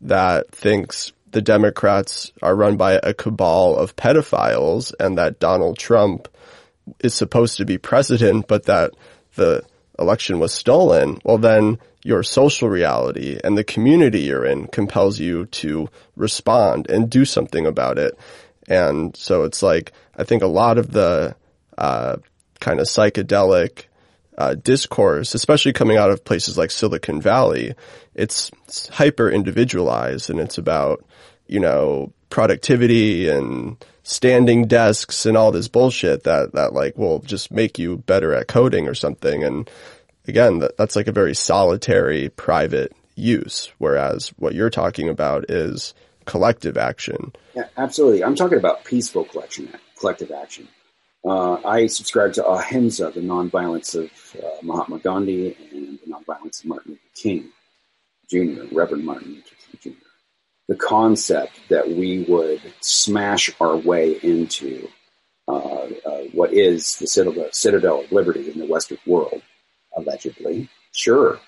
that thinks the Democrats are run by a cabal of pedophiles and that Donald Trump is supposed to be president but that the election was stolen, well then your social reality and the community you're in compels you to respond and do something about it. And so it's like, I think a lot of the, uh, kind of psychedelic, uh, discourse, especially coming out of places like Silicon Valley, it's, it's hyper individualized and it's about, you know, productivity and standing desks and all this bullshit that, that like will just make you better at coding or something. And again, that, that's like a very solitary private use. Whereas what you're talking about is collective action. Yeah, absolutely. I'm talking about peaceful collection, collective action. Uh, I subscribe to Ahimsa, the nonviolence of uh, Mahatma Gandhi and the nonviolence of Martin Luther King Jr., Reverend Martin Luther King Jr. The concept that we would smash our way into uh, uh what is the citadel, citadel of liberty in the Western world allegedly, sure,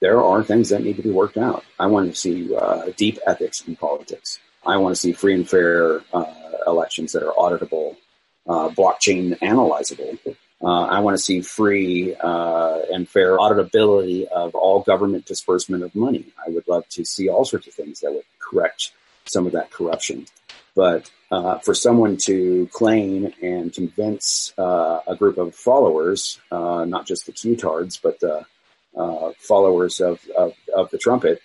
there are things that need to be worked out. I want to see uh, deep ethics in politics. I want to see free and fair uh, elections that are auditable, uh, blockchain analyzable. Uh, I want to see free uh, and fair auditability of all government disbursement of money. I would love to see all sorts of things that would correct some of that corruption. But uh, for someone to claim and convince uh, a group of followers, uh, not just the Q-tards, but the uh, followers of, of, of, the trumpet,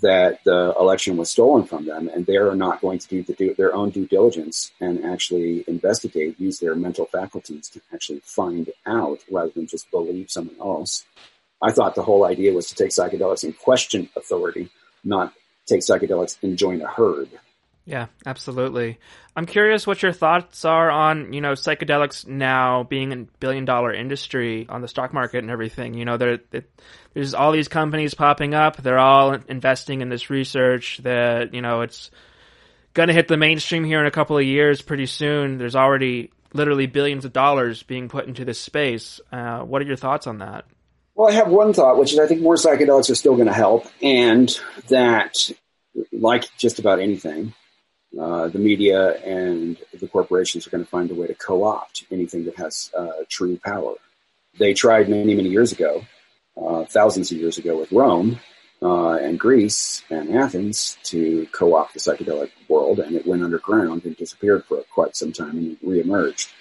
that the election was stolen from them, and they're not going to do, the, their own due diligence and actually investigate, use their mental faculties to actually find out rather than just believe someone else. I thought the whole idea was to take psychedelics and question authority, not take psychedelics and join a herd. Yeah, absolutely. I'm curious what your thoughts are on, you know, psychedelics now being a billion dollar industry on the stock market and everything. You know, there, it, there's all these companies popping up. They're all investing in this research that, you know, it's going to hit the mainstream here in a couple of years pretty soon. There's already literally billions of dollars being put into this space. Uh, what are your thoughts on that? Well, I have one thought, which is I think more psychedelics are still going to help, and that, like just about anything, uh, the media and the corporations are going to find a way to co-opt anything that has uh, true power. They tried many, many years ago, uh, thousands of years ago with Rome uh, and Greece and Athens to co-opt the psychedelic world, and it went underground and disappeared for quite some time and reemerged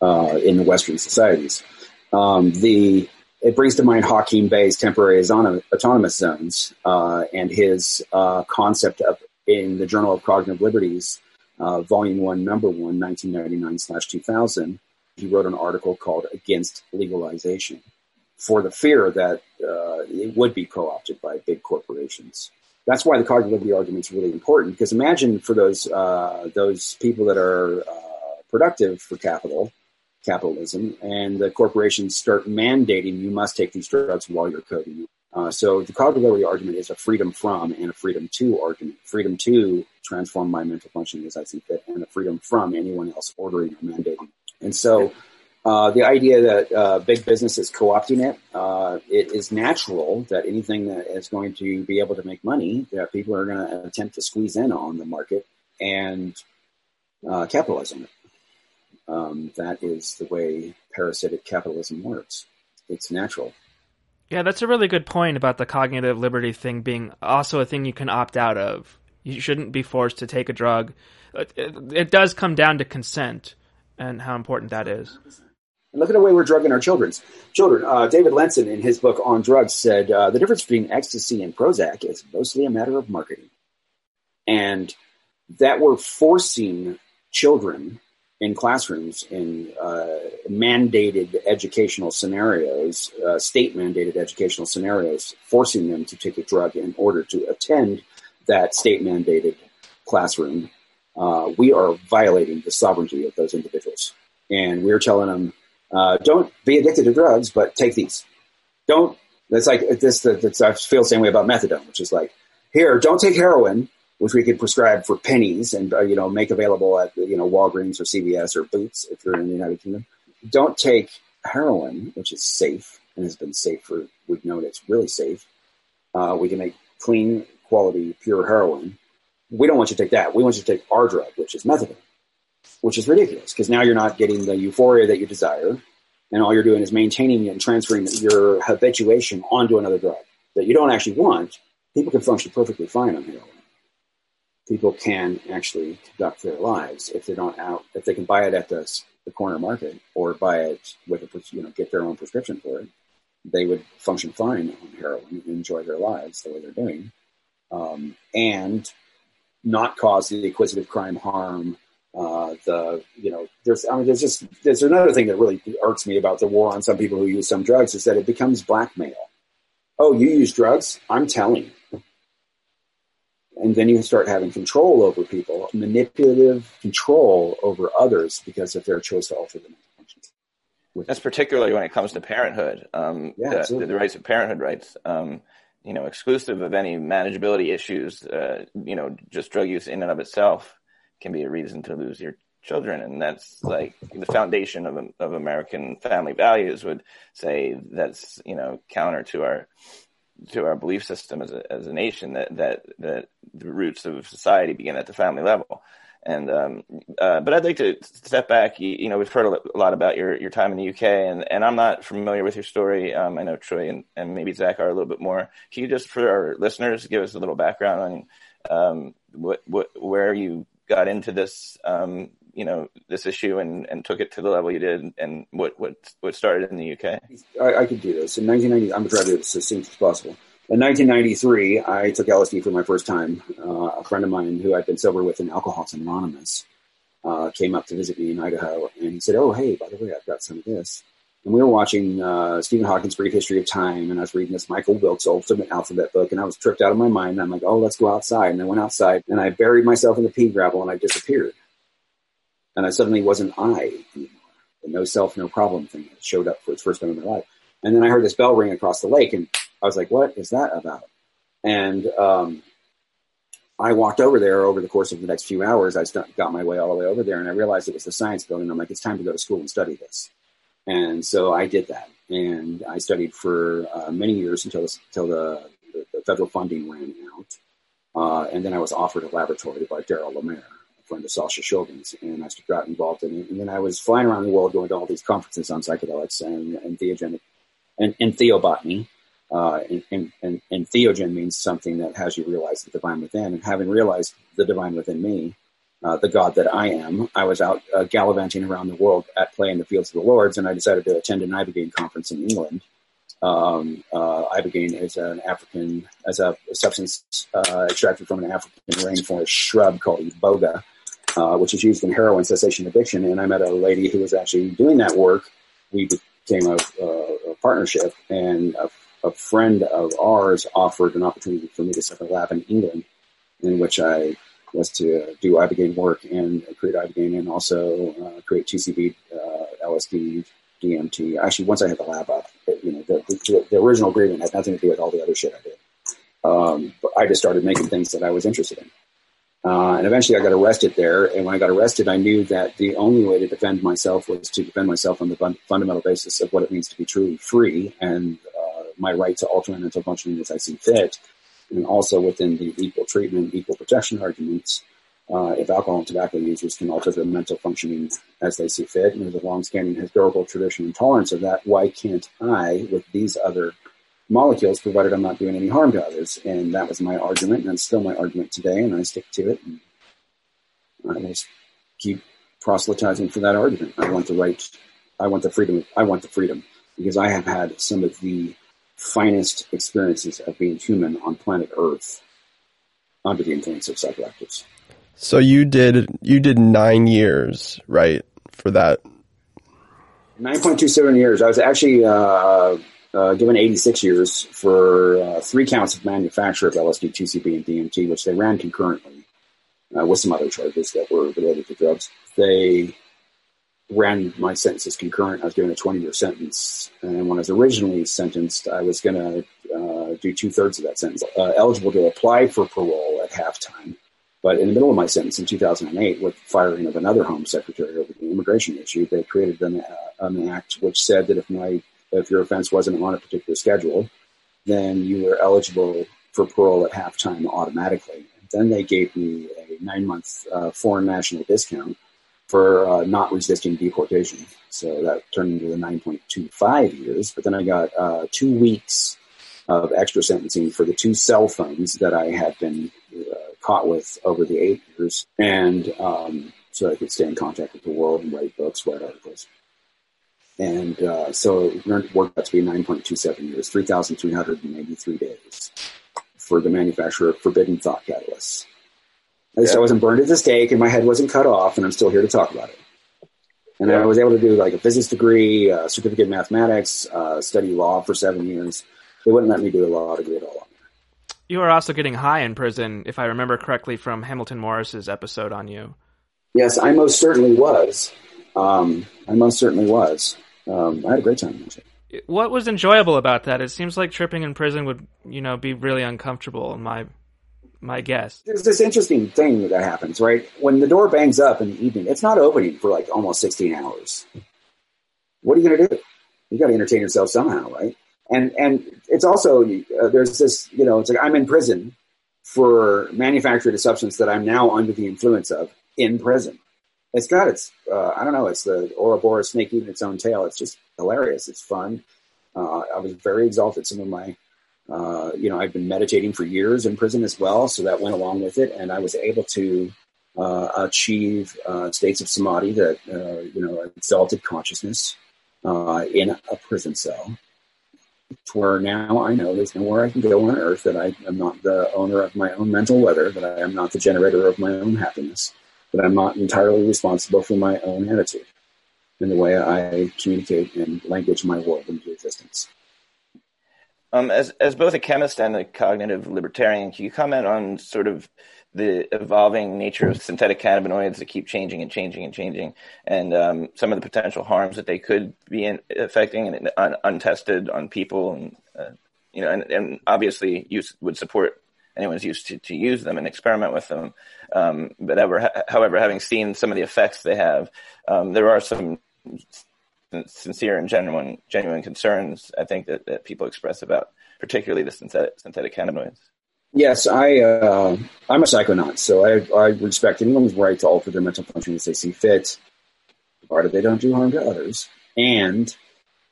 uh, in the Western societies. Um, the it brings to mind Hakim Bey's temporary autonomous zones and his concept of in the Journal of Cognitive Liberties, uh, Volume 1, Number 1, 1999 slash 2000, he wrote an article called Against Legalization for the fear that uh, it would be co opted by big corporations. That's why the cognitive liberty argument is really important because imagine for those uh, those people that are uh, productive for capital, capitalism, and the corporations start mandating you must take these drugs while you're coding. Uh, so the cognitive argument is a freedom from and a freedom to argument. Freedom to transform my mental functioning as I see fit, and a freedom from anyone else ordering or mandating. And so uh, the idea that uh, big business is co-opting it, uh, it is natural that anything that is going to be able to make money, that people are going to attempt to squeeze in on the market and uh, capitalize on it. Um, that is the way parasitic capitalism works. It's natural. Yeah, that's a really good point about the cognitive liberty thing being also a thing you can opt out of. You shouldn't be forced to take a drug. It, it does come down to consent and how important that is. And look at the way we're drugging our children's children. Uh, David Lenson, in his book on drugs, said uh, the difference between ecstasy and Prozac is mostly a matter of marketing, and that we're forcing children in classrooms in uh, mandated educational scenarios, uh, state mandated educational scenarios, forcing them to take a drug in order to attend that state mandated classroom, uh, we are violating the sovereignty of those individuals. And we're telling them, uh, don't be addicted to drugs, but take these. Don't, it's like this, that's, I feel the same way about methadone, which is like, here, don't take heroin which we could prescribe for pennies and uh, you know make available at you know Walgreens or CVS or Boots if you're in the United Kingdom. Don't take heroin, which is safe and has been safe for we've known it's really safe. Uh, we can make clean, quality, pure heroin. We don't want you to take that. We want you to take our drug, which is methadone, which is ridiculous because now you're not getting the euphoria that you desire, and all you're doing is maintaining and transferring your habituation onto another drug that you don't actually want. People can function perfectly fine on heroin. People can actually conduct their lives if they're not out, if they can buy it at the, the corner market or buy it with a, you know, get their own prescription for it they would function fine on heroin and enjoy their lives the way they're doing, um, and not cause the acquisitive crime harm. Uh, the you know there's I mean there's just there's another thing that really irks me about the war on some people who use some drugs is that it becomes blackmail. Oh, you use drugs? I'm telling. And then you start having control over people, manipulative control over others because of their choice to alter them. That's particularly when it comes to parenthood. Um, yeah, the, the, rights of parenthood rights. Um, you know, exclusive of any manageability issues. Uh, you know, just drug use in and of itself can be a reason to lose your children, and that's like the foundation of of American family values. Would say that's you know counter to our to our belief system as a as a nation that that that the roots of society begin at the family level. And um, uh, but I'd like to step back. You, you, know, we've heard a lot about your, your time in the UK, and, and I'm not familiar with your story. Um, I know Troy and, and maybe Zach are a little bit more. Can you just, for our listeners, give us a little background on um, what, what where you got into this, um, you know, this issue and, and took it to the level you did, and what what what started in the UK? I, I could do this in 1990. I'm do this as soon as possible. In 1993, I took LSD for my first time. Uh, a friend of mine who I'd been sober with in Alcoholics Anonymous uh, came up to visit me in Idaho, and he said, "Oh, hey, by the way, I've got some of this." And we were watching uh, Stephen Hawking's Brief History of Time, and I was reading this Michael Wilks Ultimate Alphabet book, and I was tripped out of my mind. And I'm like, "Oh, let's go outside." And I went outside, and I buried myself in the pea gravel, and I disappeared. And I suddenly wasn't I anymore. The no self, no problem thing showed up for its first time in my life. And then I heard this bell ring across the lake, and I was like, what is that about? And um, I walked over there over the course of the next few hours. I got my way all the way over there, and I realized it was the science building. I'm like, it's time to go to school and study this. And so I did that, and I studied for uh, many years until until the, the, the federal funding ran out. Uh, and then I was offered a laboratory by Daryl Lemaire, of Sasha Shulgin's, and I got involved in it. And then I was flying around the world going to all these conferences on psychedelics and, and theogenic and, and theobotany. Uh, and, and, and, theogen means something that has you realize the divine within. And having realized the divine within me, uh, the God that I am, I was out uh, gallivanting around the world at play in the fields of the Lords, and I decided to attend an ibogaine conference in England. Um, uh, ibogaine is an African, as a, substance uh, extracted from an African rainforest shrub called iboga, uh, which is used in heroin cessation addiction. And I met a lady who was actually doing that work. We became a, a partnership, and a a friend of ours offered an opportunity for me to set up a lab in England, in which I was to do ibogaine work and create ibogaine and also uh, create 2C-B, uh, LSD, DMT. Actually, once I had the lab up, it, you know, the, the, the, original agreement had nothing to do with all the other shit I did. Um, but I just started making things that I was interested in. Uh, and eventually I got arrested there. And when I got arrested, I knew that the only way to defend myself was to defend myself on the fun- fundamental basis of what it means to be truly free. And my right to alter my mental functioning as I see fit, and also within the equal treatment, equal protection arguments. Uh, if alcohol and tobacco users can alter their mental functioning as they see fit, and there's a long-standing historical tradition and tolerance of that, why can't I, with these other molecules, provided I'm not doing any harm to others? And that was my argument, and it's still my argument today, and I stick to it. And I will keep proselytizing for that argument. I want the right, I want the freedom, I want the freedom, because I have had some of the finest experiences of being human on planet Earth under the influence of psychoactives. So you did you did nine years, right, for that? Nine point two seven years. I was actually uh, uh, given eighty six years for uh, three counts of manufacture of LSD, 2C-B, and DMT, which they ran concurrently uh, with some other charges that were related to drugs. They ran my sentences concurrent. I was given a 20 year sentence. And when I was originally sentenced, I was going to uh, do two thirds of that sentence. Uh, eligible to apply for parole at halftime. But in the middle of my sentence in 2008, with the firing of another Home Secretary over the immigration issue, they created an, uh, an act which said that if my if your offense wasn't on a particular schedule, then you were eligible for parole at halftime automatically. Then they gave me a nine month uh, foreign national discount for uh, not resisting deportation. So that turned into the 9.25 years. But then I got uh, two weeks of extra sentencing for the two cell phones that I had been uh, caught with over the eight years. And um, so I could stay in contact with the world and write books, write articles. And uh, so it worked out to be 9.27 years, 3,383 days for the manufacturer of forbidden thought catalysts. At least yeah. I wasn't burned at the stake and my head wasn't cut off, and I'm still here to talk about it. And yeah. I was able to do like a physics degree, a certificate in mathematics, uh, study law for seven years. They wouldn't let me do a law degree at all. You were also getting high in prison, if I remember correctly, from Hamilton Morris's episode on you. Yes, I most certainly was. Um, I most certainly was. Um, I had a great time. What was enjoyable about that? It seems like tripping in prison would, you know, be really uncomfortable. My my guess. There's this interesting thing that happens, right? When the door bangs up in the evening, it's not opening for like almost 16 hours. What are you going to do? You got to entertain yourself somehow, right? And and it's also uh, there's this, you know, it's like I'm in prison for manufactured a substance that I'm now under the influence of in prison it's got its uh, I don't know it's the Ouroboros snake eating its own tail. It's just hilarious. It's fun. Uh, I was very exalted. Some of my uh, you know I've been meditating for years in prison as well, so that went along with it, and I was able to uh, achieve uh, states of samadhi that uh, you know exalted consciousness in a prison cell. To where now I know there's nowhere I can go on earth that I am not the owner of my own mental weather, that I am not the generator of my own happiness that I'm not entirely responsible for my own attitude and the way I communicate and language my world into existence. Um, as as both a chemist and a cognitive libertarian, can you comment on sort of the evolving nature of synthetic cannabinoids that keep changing and changing and changing, and um, some of the potential harms that they could be in, affecting and un, untested on people, and uh, you know, and, and obviously you would support anyone's used to, to use them and experiment with them. Um, but ever, however, having seen some of the effects they have, um, there are some sincere and genuine genuine concerns I think that, that people express about particularly the synthetic synthetic cannabinoids. Yes, I uh, I'm a psychonaut, so I, I respect anyone's right to alter their mental function as they see fit, provided they don't do harm to others. And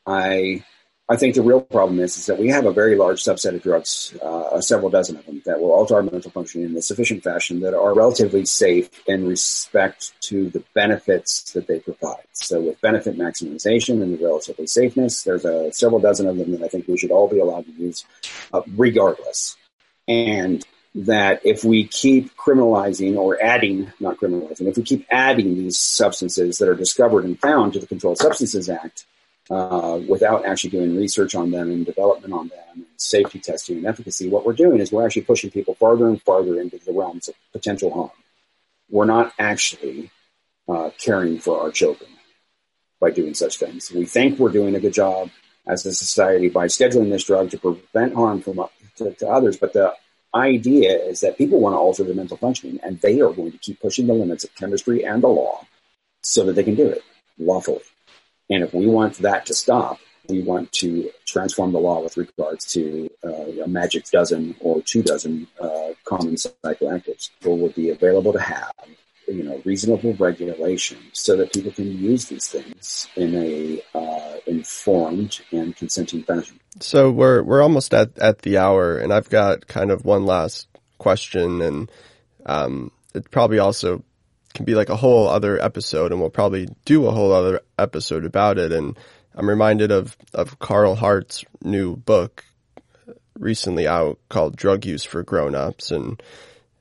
I I think the real problem is, is that we have a very large subset of drugs, uh, several dozen of them, that will alter our mental function in a sufficient fashion that are relatively safe in respect to the benefits that they provide. So with benefit maximization and the relatively safeness, there's a, several dozen of them that I think we should all be allowed to use uh, regardless. And that if we keep criminalizing or adding, not criminalizing, if we keep adding these substances that are discovered and found to the Controlled Substances Act, uh, without actually doing research on them and development on them and safety testing and efficacy, what we're doing is we're actually pushing people farther and farther into the realms of potential harm. We're not actually uh, caring for our children by doing such things. We think we're doing a good job as a society by scheduling this drug to prevent harm from to, to others, but the idea is that people want to alter their mental functioning, and they are going to keep pushing the limits of chemistry and the law so that they can do it lawfully. And if we want that to stop, we want to transform the law with regards to uh, a magic dozen or two dozen uh, common psychoactives or would be available to have you know reasonable regulation so that people can use these things in a uh, informed and consenting fashion. So we're we're almost at at the hour, and I've got kind of one last question, and um, it probably also can be like a whole other episode and we'll probably do a whole other episode about it. And I'm reminded of, of Carl Hart's new book uh, recently out called Drug Use for Grown-ups. And,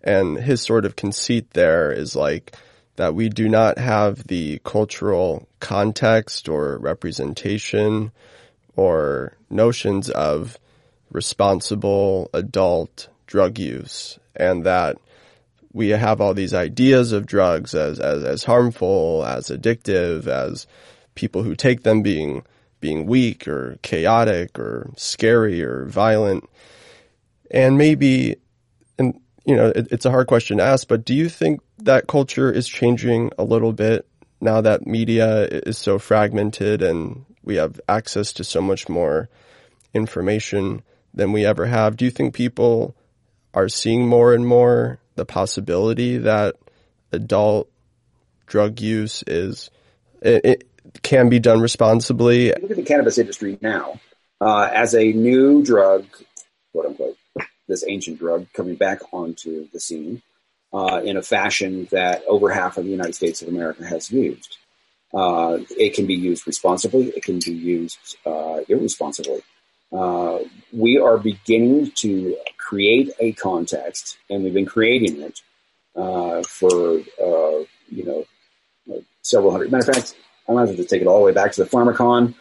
and his sort of conceit there is like that we do not have the cultural context or representation or notions of responsible adult drug use and that we have all these ideas of drugs as, as, as harmful, as addictive, as people who take them being, being weak or chaotic or scary or violent. And maybe, and, you know, it, it's a hard question to ask, but do you think that culture is changing a little bit now that media is so fragmented and we have access to so much more information than we ever have? Do you think people are seeing more and more the possibility that adult drug use is it, it can be done responsibly? Look at the cannabis industry now uh, as a new drug, quote unquote, this ancient drug coming back onto the scene uh, in a fashion that over half of the United States of America has used. Uh, it can be used responsibly. It can be used uh, irresponsibly. Uh, we are beginning to create a context, and we've been creating it uh, for uh, you know several hundred. Matter of fact, I might have to take it all the way back to the Pharmakon.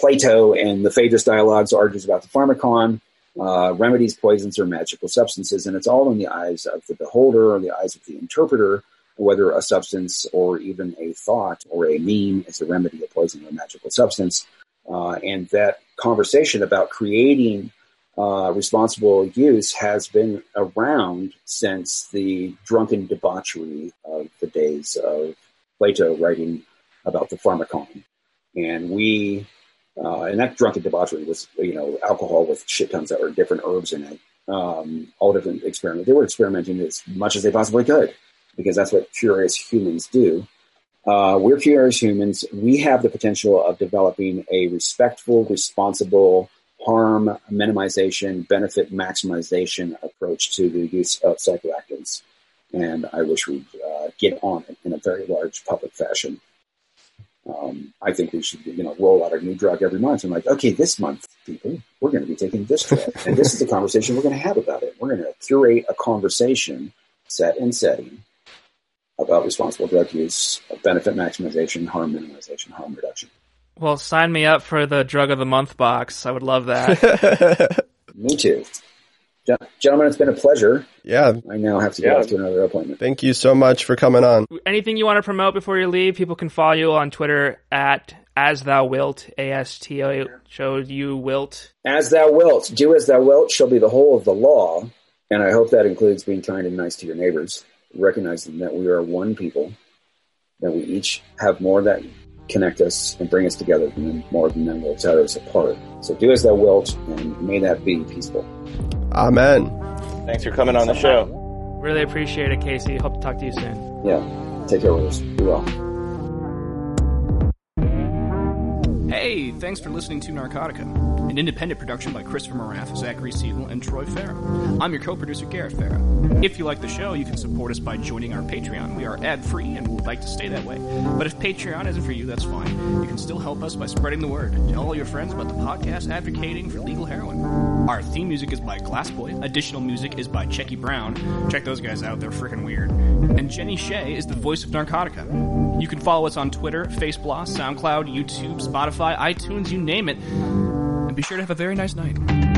Plato and the Phaedrus dialogues argues about the Pharmakon. Uh, remedies, poisons, or magical substances, and it's all in the eyes of the beholder or the eyes of the interpreter, whether a substance or even a thought or a meme is a remedy, a poison, or a magical substance. Uh, and that conversation about creating uh, responsible use has been around since the drunken debauchery of the days of Plato writing about the pharmakon. And we uh, and that drunken debauchery was, you know, alcohol with shit tons that were different herbs in it. Um, all different experiments. They were experimenting as much as they possibly could because that's what curious humans do. Uh, we're curious humans. We have the potential of developing a respectful, responsible, harm minimization, benefit maximization approach to the use of psychoactives. And I wish we'd uh, get on it in a very large public fashion um, I think we should, you know, roll out a new drug every month. And like, okay, this month, people, we're going to be taking this drug, and this is the conversation we're going to have about it. We're going to curate a conversation, set and setting, about responsible drug use, benefit maximization, harm minimization, harm reduction. Well, sign me up for the drug of the month box. I would love that. me too. Gentlemen, it's been a pleasure. Yeah. I now have to get yeah. off to another appointment. Thank you so much for coming on. Anything you want to promote before you leave? People can follow you on Twitter at as thou wilt, A S T O showed you wilt. As thou wilt. Do as thou wilt shall be the whole of the law. And I hope that includes being kind and nice to your neighbors, recognizing that we are one people, that we each have more that connect us and bring us together than more than them will tear us apart. So do as thou wilt, and may that be peaceful. Amen. Thanks for coming on the show. Really appreciate it, Casey. Hope to talk to you soon. Yeah. Take care, of us. Be well. Hey, thanks for listening to Narcotica an independent production by Christopher Moraff, Zachary Siegel, and Troy Farah. I'm your co-producer, Garrett Farah. If you like the show, you can support us by joining our Patreon. We are ad-free and would like to stay that way. But if Patreon isn't for you, that's fine. You can still help us by spreading the word. Tell all your friends about the podcast advocating for legal heroin. Our theme music is by Glassboy. Additional music is by Checky Brown. Check those guys out, they're freaking weird. And Jenny Shea is the voice of Narcotica. You can follow us on Twitter, Facebook, SoundCloud, YouTube, Spotify, iTunes, you name it and be sure to have a very nice night.